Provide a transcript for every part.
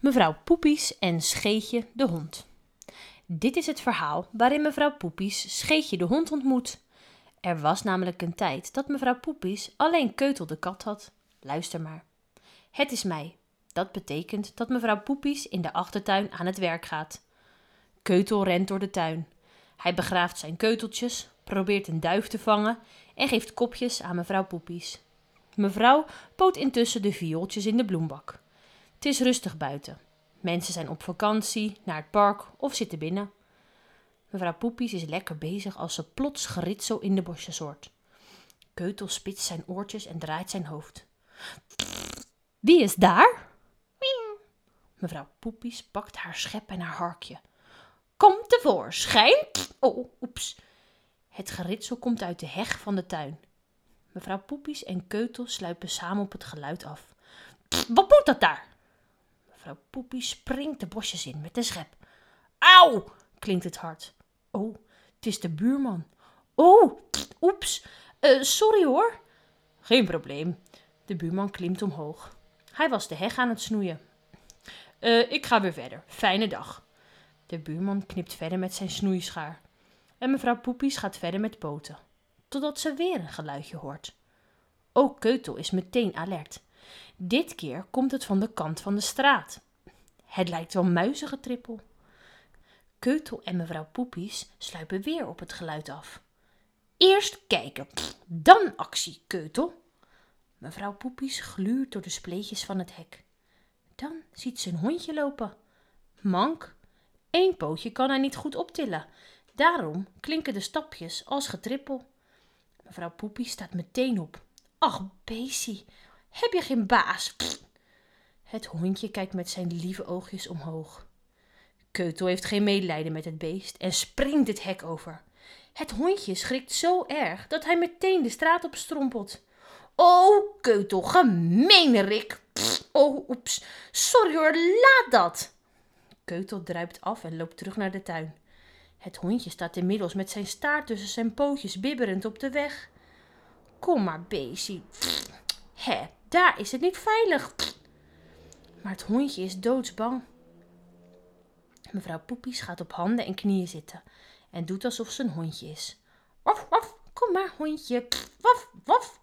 Mevrouw Poepies en Scheetje de hond. Dit is het verhaal waarin mevrouw Poepies Scheetje de hond ontmoet. Er was namelijk een tijd dat mevrouw Poepies alleen Keutel de kat had. Luister maar. Het is mei. Dat betekent dat mevrouw Poepies in de achtertuin aan het werk gaat. Keutel rent door de tuin. Hij begraaft zijn keuteltjes, probeert een duif te vangen en geeft kopjes aan mevrouw Poepies. Mevrouw poot intussen de viooltjes in de bloembak. Het is rustig buiten. Mensen zijn op vakantie, naar het park of zitten binnen. Mevrouw Poepies is lekker bezig als ze plots geritsel in de bosjes hoort. Keutel spitst zijn oortjes en draait zijn hoofd. Wie is daar? Mevrouw Poepies pakt haar schep en haar harkje. Kom tevoorschijn! Oh, oeps. Het geritsel komt uit de heg van de tuin. Mevrouw Poepies en Keutel sluipen samen op het geluid af. Wat moet dat daar? Mevrouw Poepie springt de bosjes in met de schep. Auw, klinkt het hard. Oh, het is de buurman. Oh, oeps, uh, sorry hoor. Geen probleem. De buurman klimt omhoog. Hij was de heg aan het snoeien. Uh, ik ga weer verder. Fijne dag. De buurman knipt verder met zijn snoeischaar. En mevrouw Poepies gaat verder met poten. Totdat ze weer een geluidje hoort. Ook Keutel is meteen alert. Dit keer komt het van de kant van de straat. Het lijkt wel muizengetrippel. Keutel en mevrouw Poepies sluipen weer op het geluid af. Eerst kijken, dan actie, Keutel. Mevrouw Poepies gluurt door de spleetjes van het hek. Dan ziet ze een hondje lopen. Mank. Eén pootje kan hij niet goed optillen. Daarom klinken de stapjes als getrippel. Mevrouw Poepies staat meteen op. Ach, Beesie, heb je geen baas? Het hondje kijkt met zijn lieve oogjes omhoog. Keutel heeft geen medelijden met het beest en springt het hek over. Het hondje schrikt zo erg dat hij meteen de straat op strompelt. Oh, Keutel, gemeenerik. Oh, oeps. Sorry hoor, laat dat. Keutel druipt af en loopt terug naar de tuin. Het hondje staat inmiddels met zijn staart tussen zijn pootjes bibberend op de weg. Kom maar, beestie. Hé, daar is het niet veilig. Maar het hondje is doodsbang. Mevrouw Poepies gaat op handen en knieën zitten en doet alsof ze een hondje is. Waf, waf, kom maar, hondje. Waf, waf.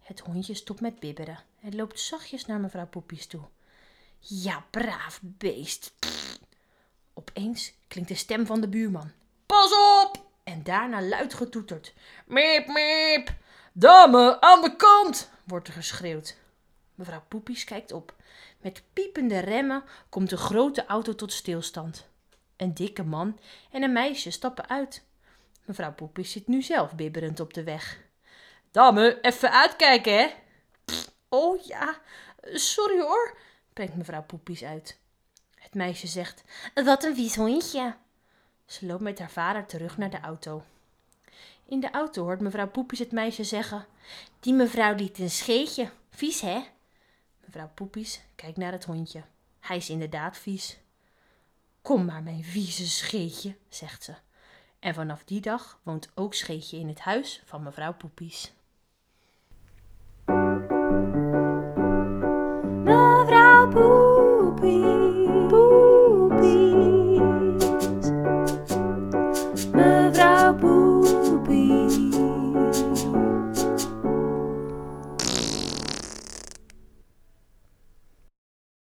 Het hondje stopt met bibberen en loopt zachtjes naar mevrouw Poepies toe. Ja, braaf beest. Opeens klinkt de stem van de buurman. Pas op! En daarna luid getoeterd. Miep, miep. Dame, aan de kant, wordt er geschreeuwd. Mevrouw Poepies kijkt op. Met piepende remmen komt een grote auto tot stilstand. Een dikke man en een meisje stappen uit. Mevrouw Poepies zit nu zelf bibberend op de weg. Dame, even uitkijken, hè? oh ja, sorry hoor, brengt mevrouw Poepies uit. Het meisje zegt: Wat een vies hondje. Ze loopt met haar vader terug naar de auto. In de auto hoort mevrouw Poepies het meisje zeggen: Die mevrouw liet een scheetje. Vies, hè? Mevrouw Poepies kijkt naar het hondje. Hij is inderdaad vies. Kom maar, mijn vieze scheetje, zegt ze. En vanaf die dag woont ook Scheetje in het huis van mevrouw Poepies. Mevrouw Poepies,